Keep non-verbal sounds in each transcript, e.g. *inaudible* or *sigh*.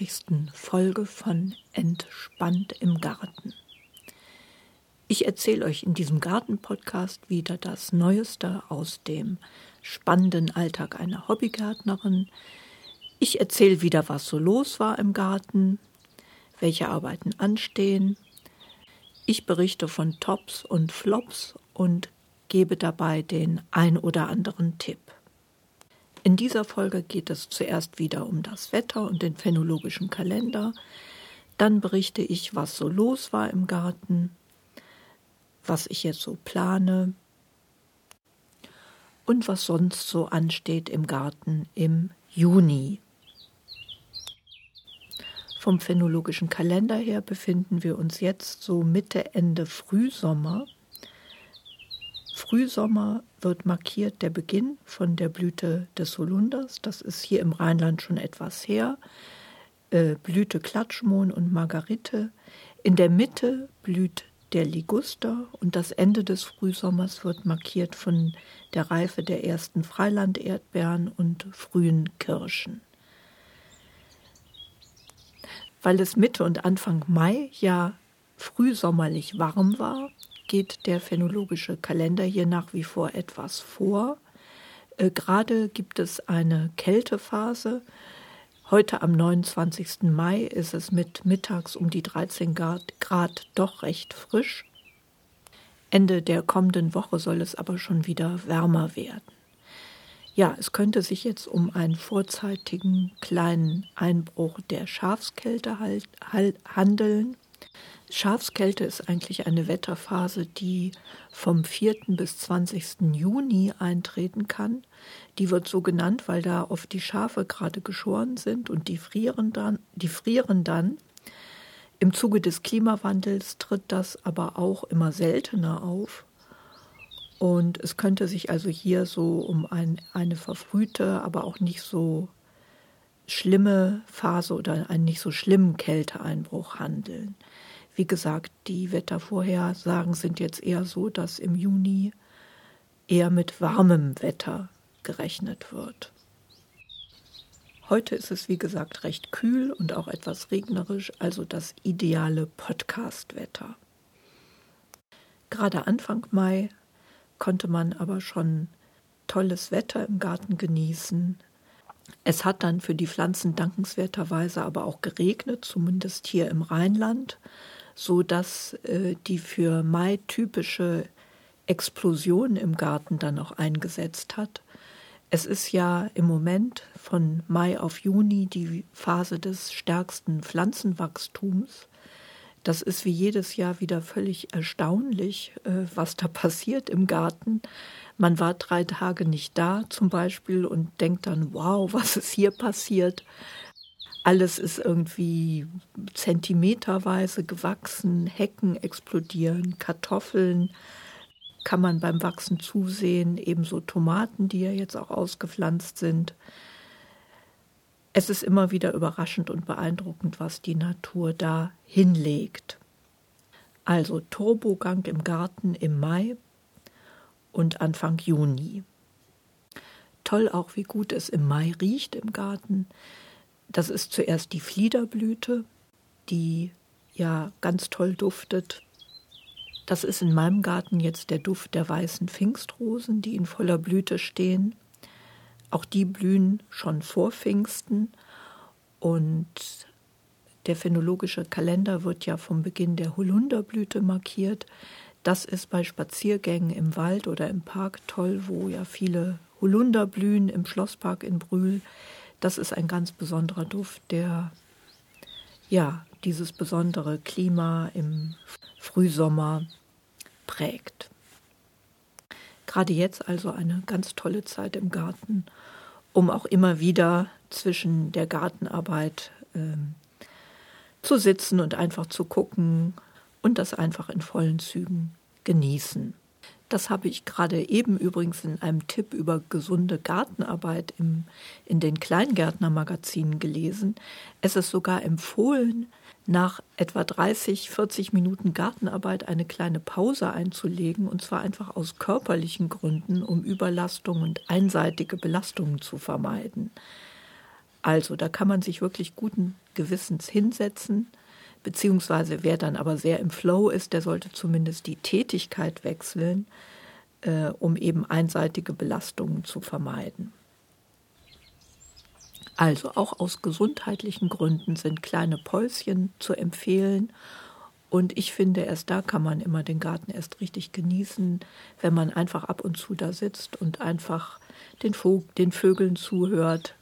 91. Folge von Entspannt im Garten. Ich erzähle euch in diesem Garten-Podcast wieder das Neueste aus dem spannenden Alltag einer Hobbygärtnerin. Ich erzähle wieder, was so los war im Garten, welche Arbeiten anstehen. Ich berichte von Tops und Flops und gebe dabei den ein oder anderen Tipp. In dieser Folge geht es zuerst wieder um das Wetter und den phänologischen Kalender. Dann berichte ich, was so los war im Garten, was ich jetzt so plane und was sonst so ansteht im Garten im Juni. Vom phänologischen Kalender her befinden wir uns jetzt so Mitte, Ende Frühsommer. Frühsommer wird markiert der Beginn von der Blüte des Holunders. Das ist hier im Rheinland schon etwas her. Äh, Blüte Klatschmohn und Margarite. In der Mitte blüht der Liguster und das Ende des Frühsommers wird markiert von der Reife der ersten Freilanderdbeeren und frühen Kirschen. Weil es Mitte und Anfang Mai ja frühsommerlich warm war, geht der phänologische Kalender hier nach wie vor etwas vor. Äh, Gerade gibt es eine Kältephase. Heute am 29. Mai ist es mit mittags um die 13 Grad doch recht frisch. Ende der kommenden Woche soll es aber schon wieder wärmer werden. Ja, es könnte sich jetzt um einen vorzeitigen kleinen Einbruch der Schafskälte halt, halt, handeln. Schafskälte ist eigentlich eine Wetterphase, die vom 4. bis 20. Juni eintreten kann. Die wird so genannt, weil da oft die Schafe gerade geschoren sind und die frieren dann. Die frieren dann. Im Zuge des Klimawandels tritt das aber auch immer seltener auf. Und es könnte sich also hier so um ein, eine verfrühte, aber auch nicht so schlimme Phase oder einen nicht so schlimmen Kälteeinbruch handeln. Wie gesagt, die Wettervorhersagen sind jetzt eher so, dass im Juni eher mit warmem Wetter gerechnet wird. Heute ist es, wie gesagt, recht kühl und auch etwas regnerisch, also das ideale Podcast-Wetter. Gerade Anfang Mai konnte man aber schon tolles Wetter im Garten genießen. Es hat dann für die Pflanzen dankenswerterweise aber auch geregnet, zumindest hier im Rheinland so dass äh, die für Mai typische Explosion im Garten dann auch eingesetzt hat. Es ist ja im Moment von Mai auf Juni die Phase des stärksten Pflanzenwachstums. Das ist wie jedes Jahr wieder völlig erstaunlich, äh, was da *laughs* passiert im Garten. Man war drei Tage nicht da zum Beispiel und denkt dann, wow, was ist hier passiert? Alles ist irgendwie zentimeterweise gewachsen, Hecken explodieren, Kartoffeln kann man beim Wachsen zusehen, ebenso Tomaten, die ja jetzt auch ausgepflanzt sind. Es ist immer wieder überraschend und beeindruckend, was die Natur da hinlegt. Also Turbogang im Garten im Mai und Anfang Juni. Toll auch, wie gut es im Mai riecht im Garten. Das ist zuerst die Fliederblüte, die ja ganz toll duftet. Das ist in meinem Garten jetzt der Duft der weißen Pfingstrosen, die in voller Blüte stehen. Auch die blühen schon vor Pfingsten und der phänologische Kalender wird ja vom Beginn der Holunderblüte markiert. Das ist bei Spaziergängen im Wald oder im Park toll, wo ja viele Holunder blühen, im Schlosspark in Brühl. Das ist ein ganz besonderer Duft, der ja dieses besondere Klima im Frühsommer prägt. Gerade jetzt also eine ganz tolle Zeit im Garten, um auch immer wieder zwischen der Gartenarbeit äh, zu sitzen und einfach zu gucken und das einfach in vollen Zügen genießen. Das habe ich gerade eben übrigens in einem Tipp über gesunde Gartenarbeit im, in den Kleingärtnermagazinen gelesen. Es ist sogar empfohlen, nach etwa 30, 40 Minuten Gartenarbeit eine kleine Pause einzulegen, und zwar einfach aus körperlichen Gründen, um Überlastung und einseitige Belastungen zu vermeiden. Also, da kann man sich wirklich guten Gewissens hinsetzen, beziehungsweise wer dann aber sehr im Flow ist, der sollte zumindest die Tätigkeit wechseln, äh, um eben einseitige Belastungen zu vermeiden. Also auch aus gesundheitlichen Gründen sind kleine Päuschen zu empfehlen. Und ich finde, erst da kann man immer den Garten erst richtig genießen, wenn man einfach ab und zu da sitzt und einfach den, Vog den Vögeln zuhört,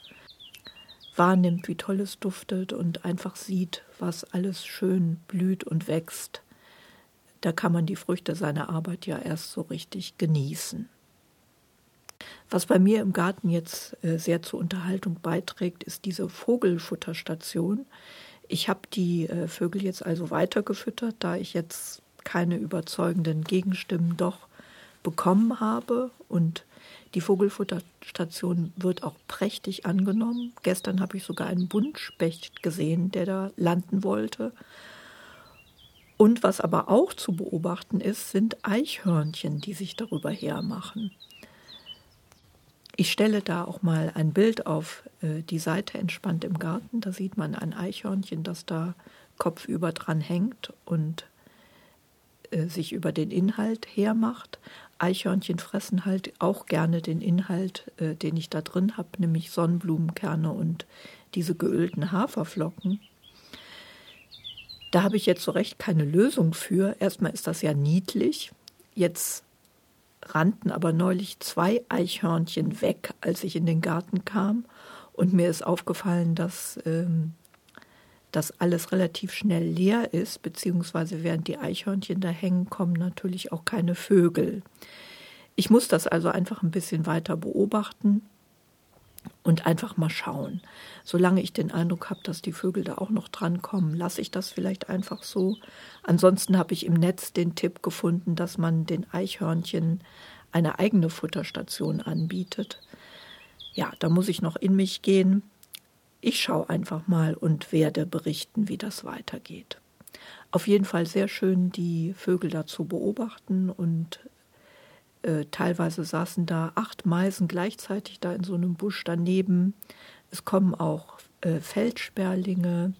wahrnimmt, wie toll es duftet und einfach sieht, was alles schön blüht und wächst. Da kann man die Früchte seiner Arbeit ja erst so richtig genießen. Was bei mir im Garten jetzt äh, sehr zur Unterhaltung beiträgt, ist diese Vogelfutterstation. Ich habe die äh, Vögel jetzt also weitergefüttert, da ich jetzt keine überzeugenden Gegenstimmen doch bekommen habe. Und die Vogelfutterstation wird auch prächtig angenommen. Gestern habe ich sogar einen Buntspecht gesehen, der da landen wollte. Und was aber auch zu beobachten ist, sind Eichhörnchen, die sich darüber hermachen. Ich stelle da auch mal ein Bild auf äh, die Seite entspannt im Garten. Da sieht man ein Eichhörnchen, das da kopfüber dran hängt und äh, sich über den Inhalt hermacht. Eichhörnchen fressen halt auch gerne den Inhalt, äh, den ich da drin habe, nämlich Sonnenblumenkerne und diese geölten Haferflocken. Da habe ich jetzt so recht keine Lösung für. Erstmal ist das ja niedlich. Jetzt rannten aber neulich zwei Eichhörnchen weg, als ich in den Garten kam. Und mir ist aufgefallen, dass ähm, das alles relativ schnell leer ist, beziehungsweise während die Eichhörnchen da hängen, kommen natürlich auch keine Vögel. Ich muss das also einfach ein bisschen weiter beobachten und einfach mal schauen. Solange ich den Eindruck habe, dass die Vögel da auch noch drankommen, lasse ich das vielleicht einfach so. Ansonsten habe ich im Netz den Tipp gefunden, dass man den Eichhörnchen eine eigene Futterstation anbietet. Ja, da muss ich noch in mich gehen. Ich schaue einfach mal und werde berichten, wie das weitergeht. Auf jeden Fall sehr schön, die Vögel da zu beobachten und äh, teilweise saßen da acht Meisen gleichzeitig da in so einem Busch daneben. Es kommen auch äh, Feldsperlinge,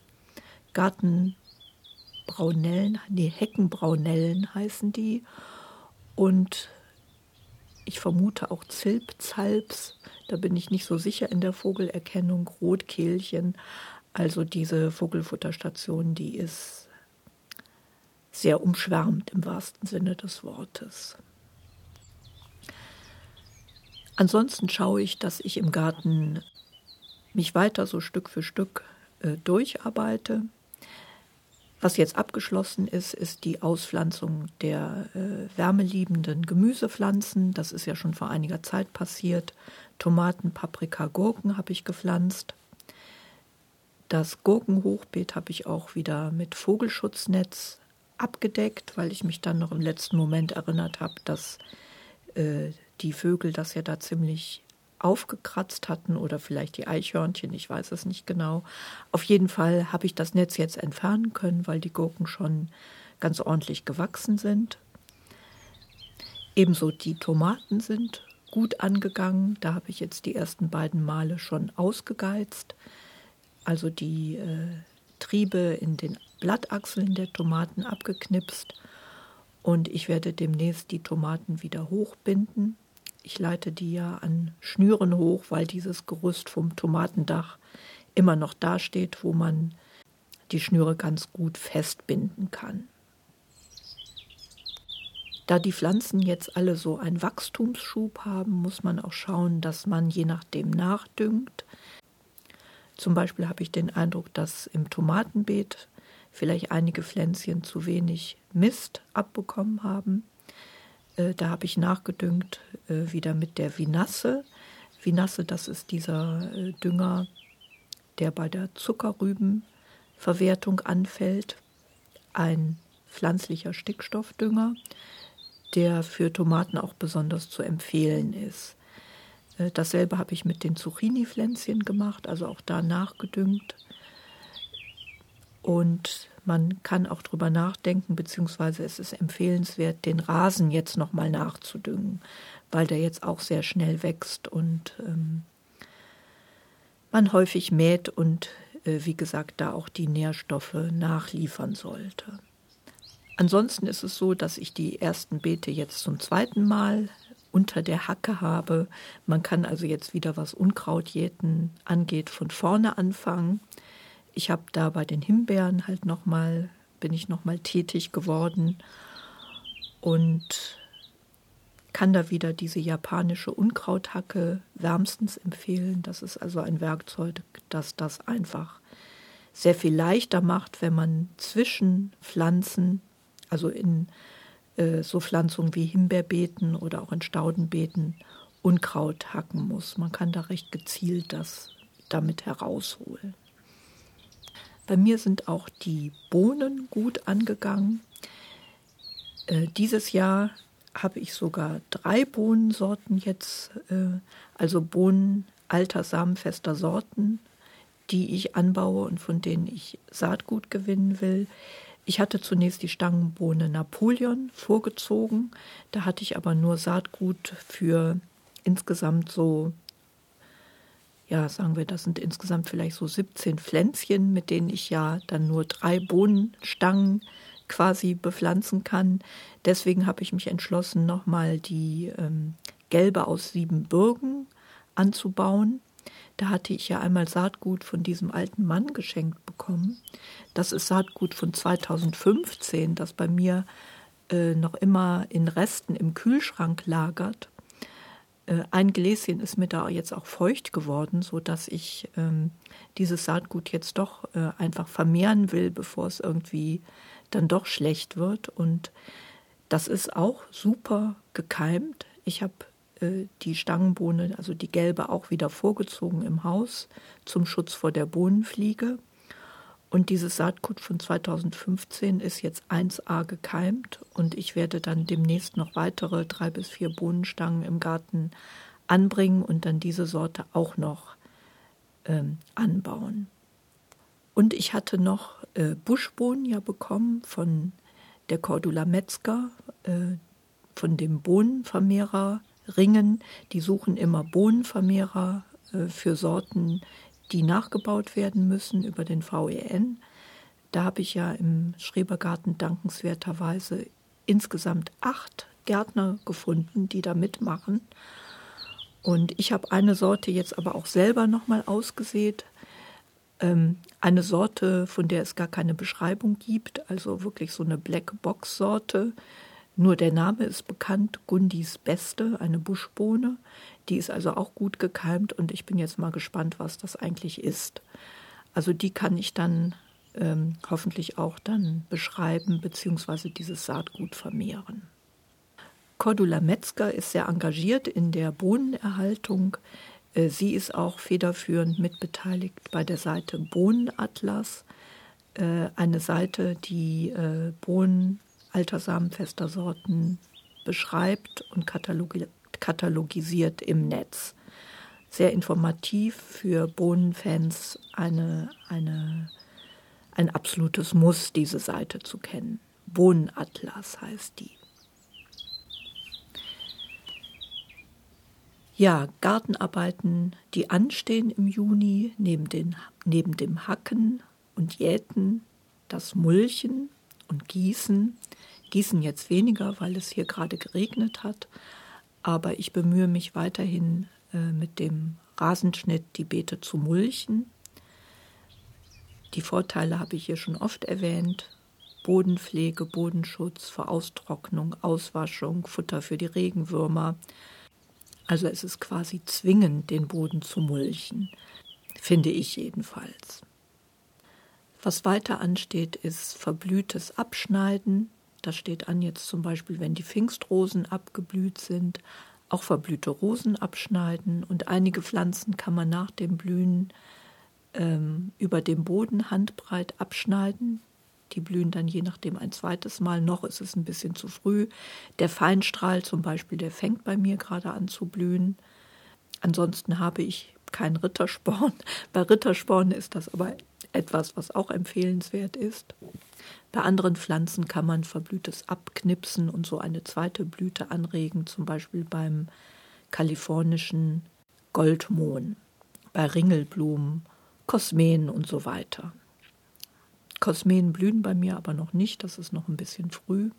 Gartenbraunellen, nee, Heckenbraunellen heißen die. Und ich vermute auch Zilpzalps, da bin ich nicht so sicher in der Vogelerkennung, Rotkehlchen. Also diese Vogelfutterstation, die ist sehr umschwärmt im wahrsten Sinne des Wortes. Ansonsten schaue ich, dass ich im Garten mich weiter so Stück für Stück äh, durcharbeite. Was jetzt abgeschlossen ist, ist die Auspflanzung der äh, wärmeliebenden Gemüsepflanzen. Das ist ja schon vor einiger Zeit passiert. Tomaten, Paprika, Gurken habe ich gepflanzt. Das Gurkenhochbeet habe ich auch wieder mit Vogelschutznetz abgedeckt, weil ich mich dann noch im letzten Moment erinnert habe, dass äh, die Vögel das ja da ziemlich aufgekratzt hatten oder vielleicht die Eichhörnchen, ich weiß es nicht genau. Auf jeden Fall habe ich das Netz jetzt entfernen können, weil die Gurken schon ganz ordentlich gewachsen sind. Ebenso die Tomaten sind gut angegangen. Da habe ich jetzt die ersten beiden Male schon ausgegeizt. Also die äh, Triebe in den Blattachseln der Tomaten abgeknipst. Und ich werde demnächst die Tomaten wieder hochbinden ich leite die ja an Schnüren hoch, weil dieses Gerüst vom Tomatendach immer noch dasteht, wo man die Schnüre ganz gut festbinden kann. Da die Pflanzen jetzt alle so einen Wachstumsschub haben, muss man auch schauen, dass man je nachdem nachdüngt. Zum Beispiel habe ich den Eindruck, dass im Tomatenbeet vielleicht einige Pflänzchen zu wenig Mist abbekommen haben. Äh, da habe ich nachgedüngt äh, wieder mit der Vinasse. Vinasse, das ist dieser äh, Dünger, der bei der Zuckerrübenverwertung anfällt. Ein pflanzlicher Stickstoffdünger, der für Tomaten auch besonders zu empfehlen ist. Dasselbe habe ich mit den Zucchini-Pflänzchen gemacht, also auch da nachgedüngt. Und man kann auch drüber nachdenken, beziehungsweise es ist empfehlenswert, den Rasen jetzt nochmal nachzudüngen, weil der jetzt auch sehr schnell wächst und ähm, man häufig mäht und äh, wie gesagt da auch die Nährstoffe nachliefern sollte. Ansonsten ist es so, dass ich die ersten Beete jetzt zum zweiten Mal unter der Hacke habe. Man kann also jetzt wieder was Unkrautjäten angeht von vorne anfangen. Ich habe da bei den Himbeeren halt noch mal bin ich noch mal tätig geworden und kann da wieder diese japanische Unkrauthacke wärmstens empfehlen. Das ist also ein Werkzeug, das das einfach sehr viel leichter macht, wenn man zwischen Pflanzen, also in äh, so Pflanzungen wie Himbeerbeeten oder auch in Staudenbeeten, Unkraut hacken muss. Man kann da recht gezielt das damit herausholen. Bei mir sind auch die Bohnen gut angegangen. Äh, dieses Jahr habe ich sogar drei Bohnensorten jetzt, äh, also Bohnen alter samenfester Sorten, die ich anbaue und von denen ich Saatgut gewinnen will. Ich hatte zunächst die Stangenbohne Napoleon vorgezogen, da hatte ich aber nur Saatgut für insgesamt so, ja, sagen wir, das sind insgesamt vielleicht so 17 Pflänzchen, mit denen ich ja dann nur drei Bohnenstangen quasi bepflanzen kann. Deswegen habe ich mich entschlossen, nochmal die ähm, gelbe aus Siebenbürgen anzubauen. Da hatte ich ja einmal Saatgut von diesem alten Mann geschenkt bekommen. Das ist Saatgut von 2015, das bei mir äh, noch immer in Resten im Kühlschrank lagert. Äh, ein Gläschen ist mir da jetzt auch feucht geworden, so dass ich ähm, dieses Saatgut jetzt doch äh, einfach vermehren will, bevor es irgendwie dann doch schlecht wird. Und das ist auch super gekeimt. Ich habe die Stangenbohne, also die gelbe, auch wieder vorgezogen im Haus zum Schutz vor der Bohnenfliege. Und dieses Saatgut von 2015 ist jetzt 1a gekeimt und ich werde dann demnächst noch weitere drei bis vier Bohnenstangen im Garten anbringen und dann diese Sorte auch noch ähm, anbauen. Und ich hatte noch äh, Buschbohnen ja bekommen von der Cordula Metzger, äh, von dem Bohnenvermehrer Ringen. Die suchen immer Bohnenvermehrer äh, für Sorten, die nachgebaut werden müssen über den VEN. Da habe ich ja im Schrebergarten dankenswerterweise insgesamt acht Gärtner gefunden, die da mitmachen. Und ich habe eine Sorte jetzt aber auch selber nochmal ausgesät ähm, eine Sorte, von der es gar keine Beschreibung gibt, also wirklich so eine Black-Box-Sorte. Nur der Name ist bekannt, Gundis Beste, eine Buschbohne. Die ist also auch gut gekeimt und ich bin jetzt mal gespannt, was das eigentlich ist. Also die kann ich dann ähm, hoffentlich auch dann beschreiben bzw. dieses Saatgut vermehren. Cordula Metzger ist sehr engagiert in der Bohnenerhaltung. Äh, sie ist auch federführend mitbeteiligt bei der Seite Bohnenatlas, äh, eine Seite, die äh, Bohnen alter samenfester Sorten beschreibt und katalogisiert im Netz. Sehr informativ für Bohnenfans eine, eine, ein absolutes Muss, diese Seite zu kennen. Bohnenatlas heißt die. Ja, Gartenarbeiten, die anstehen im Juni, neben, den, neben dem Hacken und Jäten, das Mulchen und Gießen. Gießen jetzt weniger, weil es hier gerade geregnet hat, aber ich bemühe mich weiterhin äh, mit dem Rasenschnitt die Beete zu mulchen. Die Vorteile habe ich hier schon oft erwähnt. Bodenpflege, Bodenschutz vor Austrocknung, Auswaschung, Futter für die Regenwürmer, also es ist quasi zwingend, den Boden zu mulchen, finde ich jedenfalls. Was weiter ansteht, ist verblühtes Abschneiden. Das steht an jetzt zum Beispiel, wenn die Pfingstrosen abgeblüht sind, auch verblühte Rosen abschneiden und einige Pflanzen kann man nach dem Blühen ähm, über dem Boden handbreit abschneiden. Die blühen dann je nachdem ein zweites Mal. Noch ist es ein bisschen zu früh. Der Feinstrahl zum Beispiel, der fängt bei mir gerade an zu blühen. Ansonsten habe ich kein Rittersporn. *laughs* Bei Rittersporn ist das aber etwas, was auch empfehlenswert ist. Bei anderen Pflanzen kann man Verblühtes abknipsen und so eine zweite Blüte anregen, zum Beispiel beim kalifornischen Goldmohn, bei Ringelblumen, Kosmeen und so weiter. Kosmeen blühen bei mir aber noch nicht, das ist noch ein bisschen früh.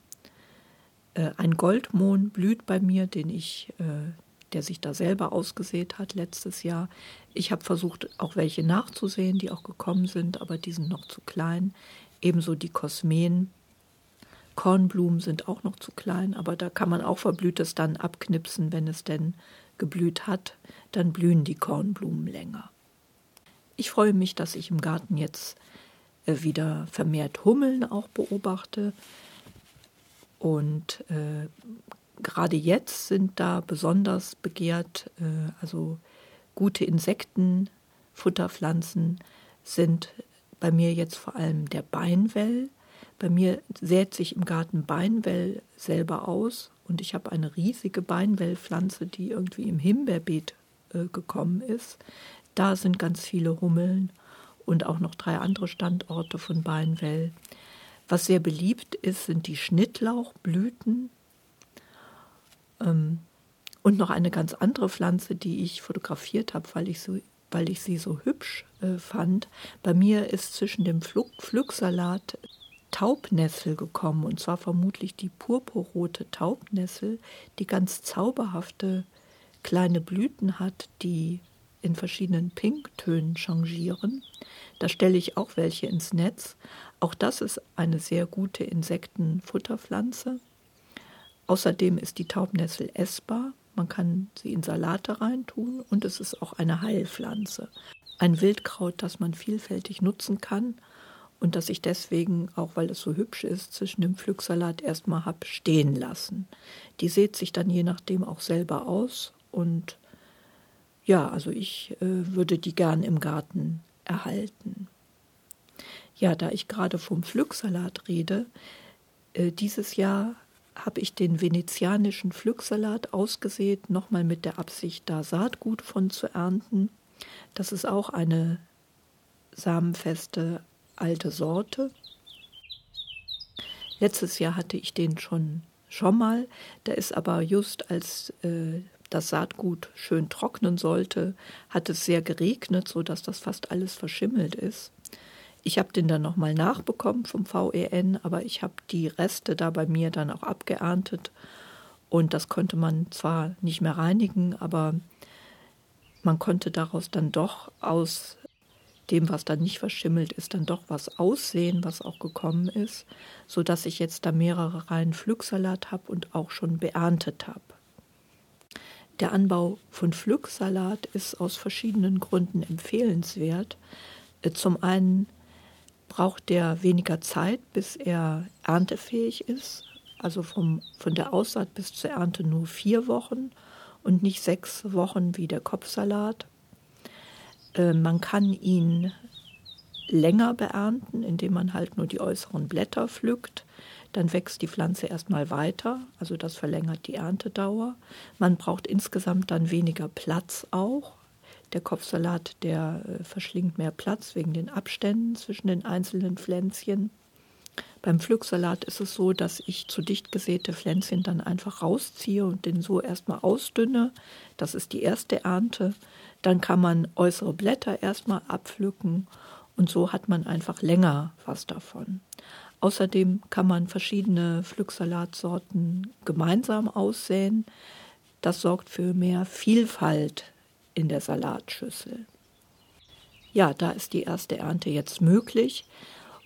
Äh, ein Goldmohn blüht bei mir, den ich, äh, der sich da selber ausgesät hat letztes Jahr. Ich habe versucht, auch welche nachzusehen, die auch gekommen sind, aber die sind noch zu klein. Ebenso die Kosmeen. Kornblumen sind auch noch zu klein, aber da kann man auch Verblühtes dann abknipsen, wenn es denn geblüht hat. Dann blühen die Kornblumen länger. Ich freue mich, dass ich im Garten jetzt äh, wieder vermehrt Hummeln auch beobachte. Und äh, gerade jetzt sind da besonders begehrt, äh, also gute Insekten, Futterpflanzen sind bei mir jetzt vor allem der Beinwell. Bei mir sät sich im Garten Beinwell selber aus und ich habe eine riesige Beinwellpflanze, die irgendwie im Himbeerbeet äh, gekommen ist. Da sind ganz viele Hummeln und auch noch drei andere Standorte von Beinwell. Was sehr beliebt ist, sind die Schnittlauchblüten. Ähm, und noch eine ganz andere Pflanze, die ich fotografiert habe, weil ich, so, weil ich sie so hübsch äh, fand. Bei mir ist zwischen dem Pflug, Pflücksalat Taubnessel gekommen, und zwar vermutlich die purpurrote Taubnessel, die ganz zauberhafte kleine Blüten hat, die in verschiedenen Pinktönen changieren. Da stelle ich auch welche ins Netz. Auch das ist eine sehr gute Insektenfutterpflanze. Außerdem ist die Taubnessel essbar. Man kann sie in Salate reintun und es ist auch eine Heilpflanze. Ein Wildkraut, das man vielfältig nutzen kann und das ich deswegen, auch weil es so hübsch ist, zwischen dem Pflücksalat erstmal habe stehen lassen. Die sät sich dann je nachdem auch selber aus und ja, also ich äh, würde die gern im Garten erhalten. Ja, da ich gerade vom Pflücksalat rede, äh, dieses Jahr habe ich den venezianischen Pflücksalat ausgesät, nochmal mit der Absicht, da Saatgut von zu ernten. Das ist auch eine samenfeste alte Sorte. Letztes Jahr hatte ich den schon schon mal. Der ist aber just als äh, das Saatgut schön trocknen sollte, hat es sehr geregnet, sodass das fast alles verschimmelt ist. Ich habe den dann nochmal nachbekommen vom VEN, aber ich habe die Reste da bei mir dann auch abgeerntet. Und das konnte man zwar nicht mehr reinigen, aber man konnte daraus dann doch aus dem, was dann nicht verschimmelt ist, dann doch was aussehen, was auch gekommen ist, sodass ich jetzt da mehrere Reihen Pflücksalat habe und auch schon beerntet habe. Der Anbau von Pflücksalat ist aus verschiedenen Gründen empfehlenswert. Zum einen braucht der weniger Zeit, bis er erntefähig ist. Also vom, von der Aussaat bis zur Ernte nur vier Wochen und nicht sechs Wochen wie der Kopfsalat. Äh, man kann ihn länger beernten, indem man halt nur die äußeren Blätter pflückt. Dann wächst die Pflanze erstmal weiter, also das verlängert die Erntedauer. Man braucht insgesamt dann weniger Platz auch. Der Kopfsalat, der äh, verschlingt mehr Platz wegen den Abständen zwischen den einzelnen Pflänzchen. Beim Pflücksalat ist es so, dass ich zu dicht gesäte Pflänzchen dann einfach rausziehe und den so erstmal ausdünne. Das ist die erste Ernte. Dann kann man äußere Blätter erstmal abpflücken und so hat man einfach länger was davon. Außerdem kann man verschiedene Pflücksalatsorten gemeinsam aussäen. Das sorgt für mehr Vielfalt in der Salatschüssel. Ja, da ist die erste Ernte jetzt möglich.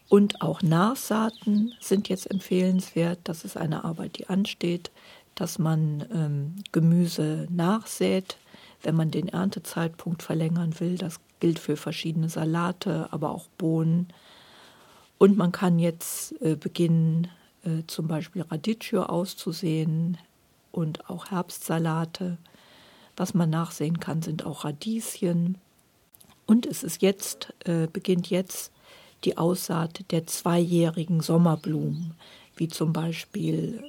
Und auch Nachsaaten sind jetzt empfehlenswert. Das ist eine Arbeit, die ansteht, dass man ähm, Gemüse nachsät, wenn man den Erntezeitpunkt verlängern will. Das gilt für verschiedene Salate, aber auch Bohnen. Und man kann jetzt äh, beginnen, äh, zum Beispiel Radicchio auszusehen und auch Herbstsalate. Was man nachsehen kann, sind auch Radieschen. Und es ist jetzt, äh, beginnt jetzt die Aussaat der zweijährigen Sommerblumen, wie zum Beispiel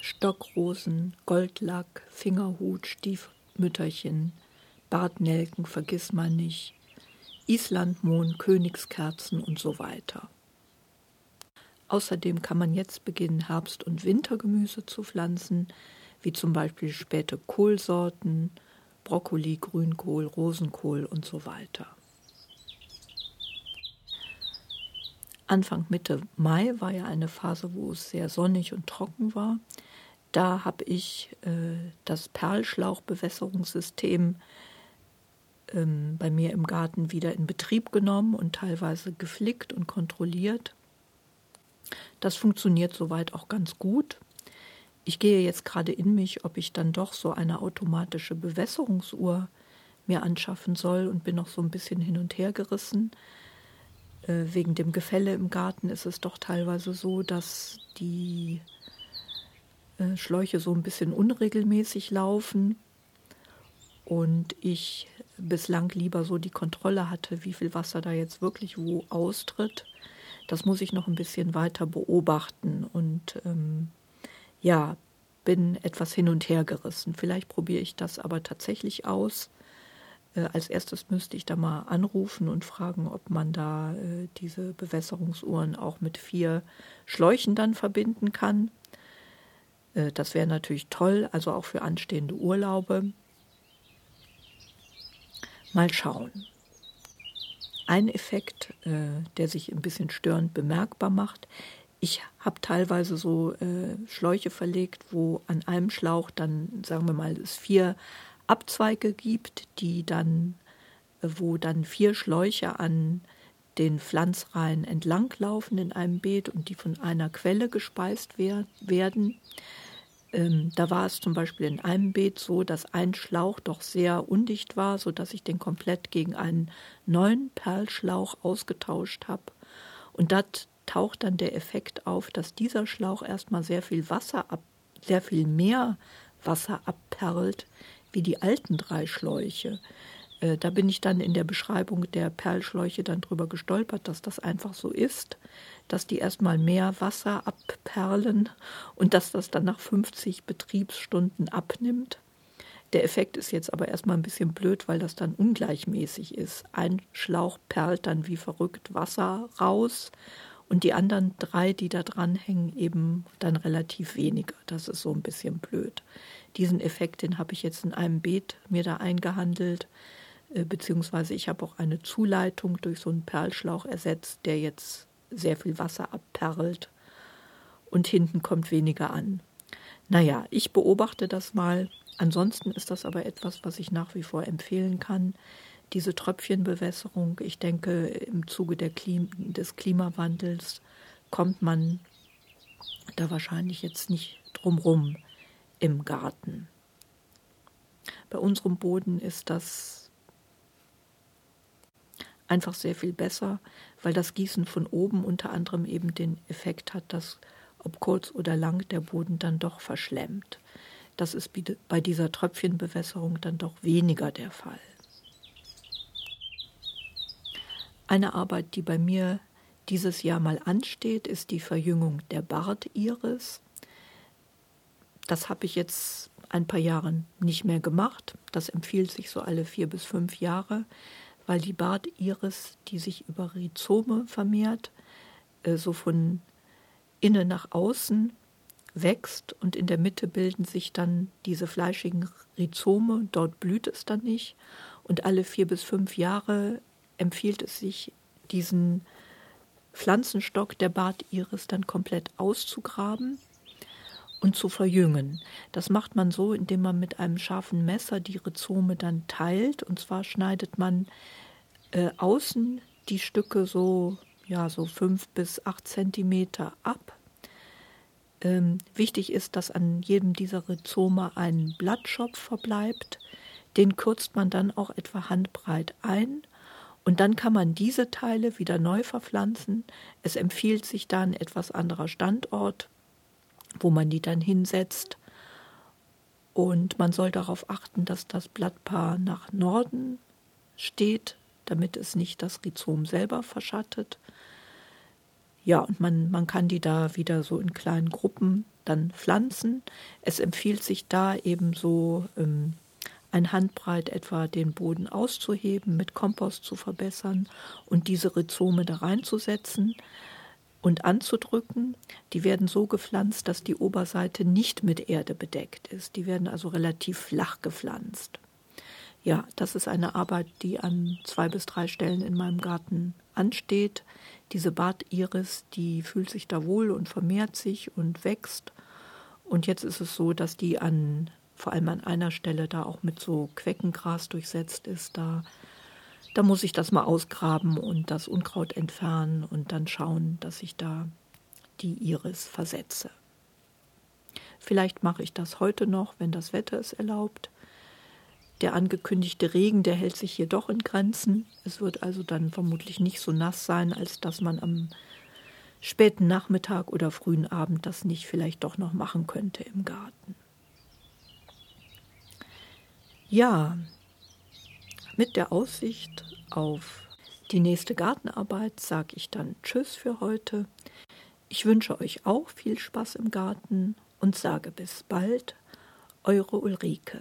Stockrosen, Goldlack, Fingerhut, Stiefmütterchen, Bartnelken, vergiss man nicht, Islandmohn, Königskerzen und so weiter. Außerdem kann man jetzt beginnen, Herbst- und Wintergemüse zu pflanzen, wie zum Beispiel späte Kohlsorten, Brokkoli, Grünkohl, Rosenkohl und so weiter. Anfang Mitte Mai war ja eine Phase, wo es sehr sonnig und trocken war. Da habe ich äh, das Perlschlauchbewässerungssystem ähm, bei mir im Garten wieder in Betrieb genommen und teilweise geflickt und kontrolliert. Das funktioniert soweit auch ganz gut. Ich gehe jetzt gerade in mich, ob ich dann doch so eine automatische Bewässerungsuhr mir anschaffen soll und bin noch so ein bisschen hin und her gerissen. Äh, wegen dem Gefälle im Garten ist es doch teilweise so, dass die äh, Schläuche so ein bisschen unregelmäßig laufen und ich bislang lieber so die Kontrolle hatte, wie viel Wasser da jetzt wirklich wo austritt. Das muss ich noch ein bisschen weiter beobachten und ähm, ja, bin etwas hin und her gerissen. Vielleicht probiere ich das aber tatsächlich aus. Äh, als erstes müsste ich da mal anrufen und fragen, ob man da äh, diese Bewässerungsuhren auch mit vier Schläuchen dann verbinden kann. Äh, das wäre natürlich toll, also auch für anstehende Urlaube. Mal schauen. Ein Effekt, der sich ein bisschen störend bemerkbar macht, ich habe teilweise so äh, Schläuche verlegt, wo an einem Schlauch dann, sagen wir mal, es vier Abzweige gibt, die dann, äh, wo dann vier Schläuche an den Pflanzreihen entlanglaufen in einem Beet und die von einer Quelle gespeist wer werden. Ähm, da war es zum Beispiel in einem Beet so, dass ein Schlauch doch sehr undicht war, sodass ich den komplett gegen einen neuen Perlschlauch ausgetauscht habe. Und das taucht dann der Effekt auf, dass dieser Schlauch erstmal sehr viel Wasser ab, sehr viel mehr Wasser abperlt wie die alten drei Schläuche. Äh, da bin ich dann in der Beschreibung der Perlschläuche dann drüber gestolpert, dass das einfach so ist, dass die erstmal mehr Wasser abperlen und dass das dann nach 50 Betriebsstunden abnimmt. Der Effekt ist jetzt aber erstmal ein bisschen blöd, weil das dann ungleichmäßig ist. Ein Schlauch perlt dann wie verrückt Wasser raus und die anderen drei, die da dran hängen, eben dann relativ weniger. Das ist so ein bisschen blöd. Diesen Effekt, den habe ich jetzt in einem Beet mir da eingehandelt, äh, beziehungsweise ich habe auch eine Zuleitung durch so einen Perlschlauch ersetzt, der jetzt sehr viel Wasser abperlt und hinten kommt weniger an. Naja, ich beobachte das mal. Ansonsten ist das aber etwas, was ich nach wie vor empfehlen kann. Diese Tröpfchenbewässerung, ich denke, im Zuge Klim des Klimawandels kommt man da wahrscheinlich jetzt nicht drumrum im Garten. Bei unserem Boden ist das einfach sehr viel besser, weil das Gießen von oben unter anderem eben den Effekt hat, dass ob kurz oder lang der Boden dann doch verschlemmt. Das ist bei dieser Tröpfchenbewässerung dann doch weniger der Fall. Eine Arbeit, die bei mir dieses Jahr mal ansteht, ist die Verjüngung der Bartiris. Das habe ich jetzt ein paar Jahre nicht mehr gemacht. Das empfiehlt sich so alle vier bis fünf Jahre, weil die Bartiris, die sich über Rhizome vermehrt, äh, so von innen nach außen wächst und in der Mitte bilden sich dann diese fleischigen Rhizome, dort blüht es dann nicht und alle vier bis fünf Jahre empfiehlt es sich, diesen Pflanzenstock der Bartiris dann komplett auszugraben und zu verjüngen. Das macht man so, indem man mit einem scharfen Messer die Rhizome dann teilt. Und zwar schneidet man äh, außen die Stücke so, ja, so fünf bis acht Zentimeter ab. Ähm, wichtig ist, dass an jedem dieser Rhizome ein Blattschopf verbleibt. Den kürzt man dann auch etwa handbreit ein. Und dann kann man diese Teile wieder neu verpflanzen. Es empfiehlt sich dann etwas anderer Standort, wo man die dann hinsetzt. Und man soll darauf achten, dass das Blattpaar nach Norden steht, damit es nicht das Rhizom selber verschattet. Ja, und man, man kann die da wieder so in kleinen Gruppen dann pflanzen. Es empfiehlt sich da eben so ähm, ein Handbreit etwa den Boden auszuheben, mit Kompost zu verbessern und diese Rhizome da reinzusetzen und anzudrücken. Die werden so gepflanzt, dass die Oberseite nicht mit Erde bedeckt ist. Die werden also relativ flach gepflanzt. Ja, das ist eine Arbeit, die an zwei bis drei Stellen in meinem Garten ansteht. Diese Bartiris, die fühlt sich da wohl und vermehrt sich und wächst. Und jetzt ist es so, dass die an vor allem an einer Stelle da auch mit so Queckengras durchsetzt ist. Da, da muss ich das mal ausgraben und das Unkraut entfernen und dann schauen, dass ich da die Iris versetze. Vielleicht mache ich das heute noch, wenn das Wetter es erlaubt. Der angekündigte Regen, der hält sich hier doch in Grenzen. Es wird also dann vermutlich nicht so nass sein, als dass man am späten Nachmittag oder frühen Abend das nicht vielleicht doch noch machen könnte im Garten. Ja, mit der Aussicht auf die nächste Gartenarbeit sage ich dann Tschüss für heute. Ich wünsche euch auch viel Spaß im Garten und sage bis bald, eure Ulrike.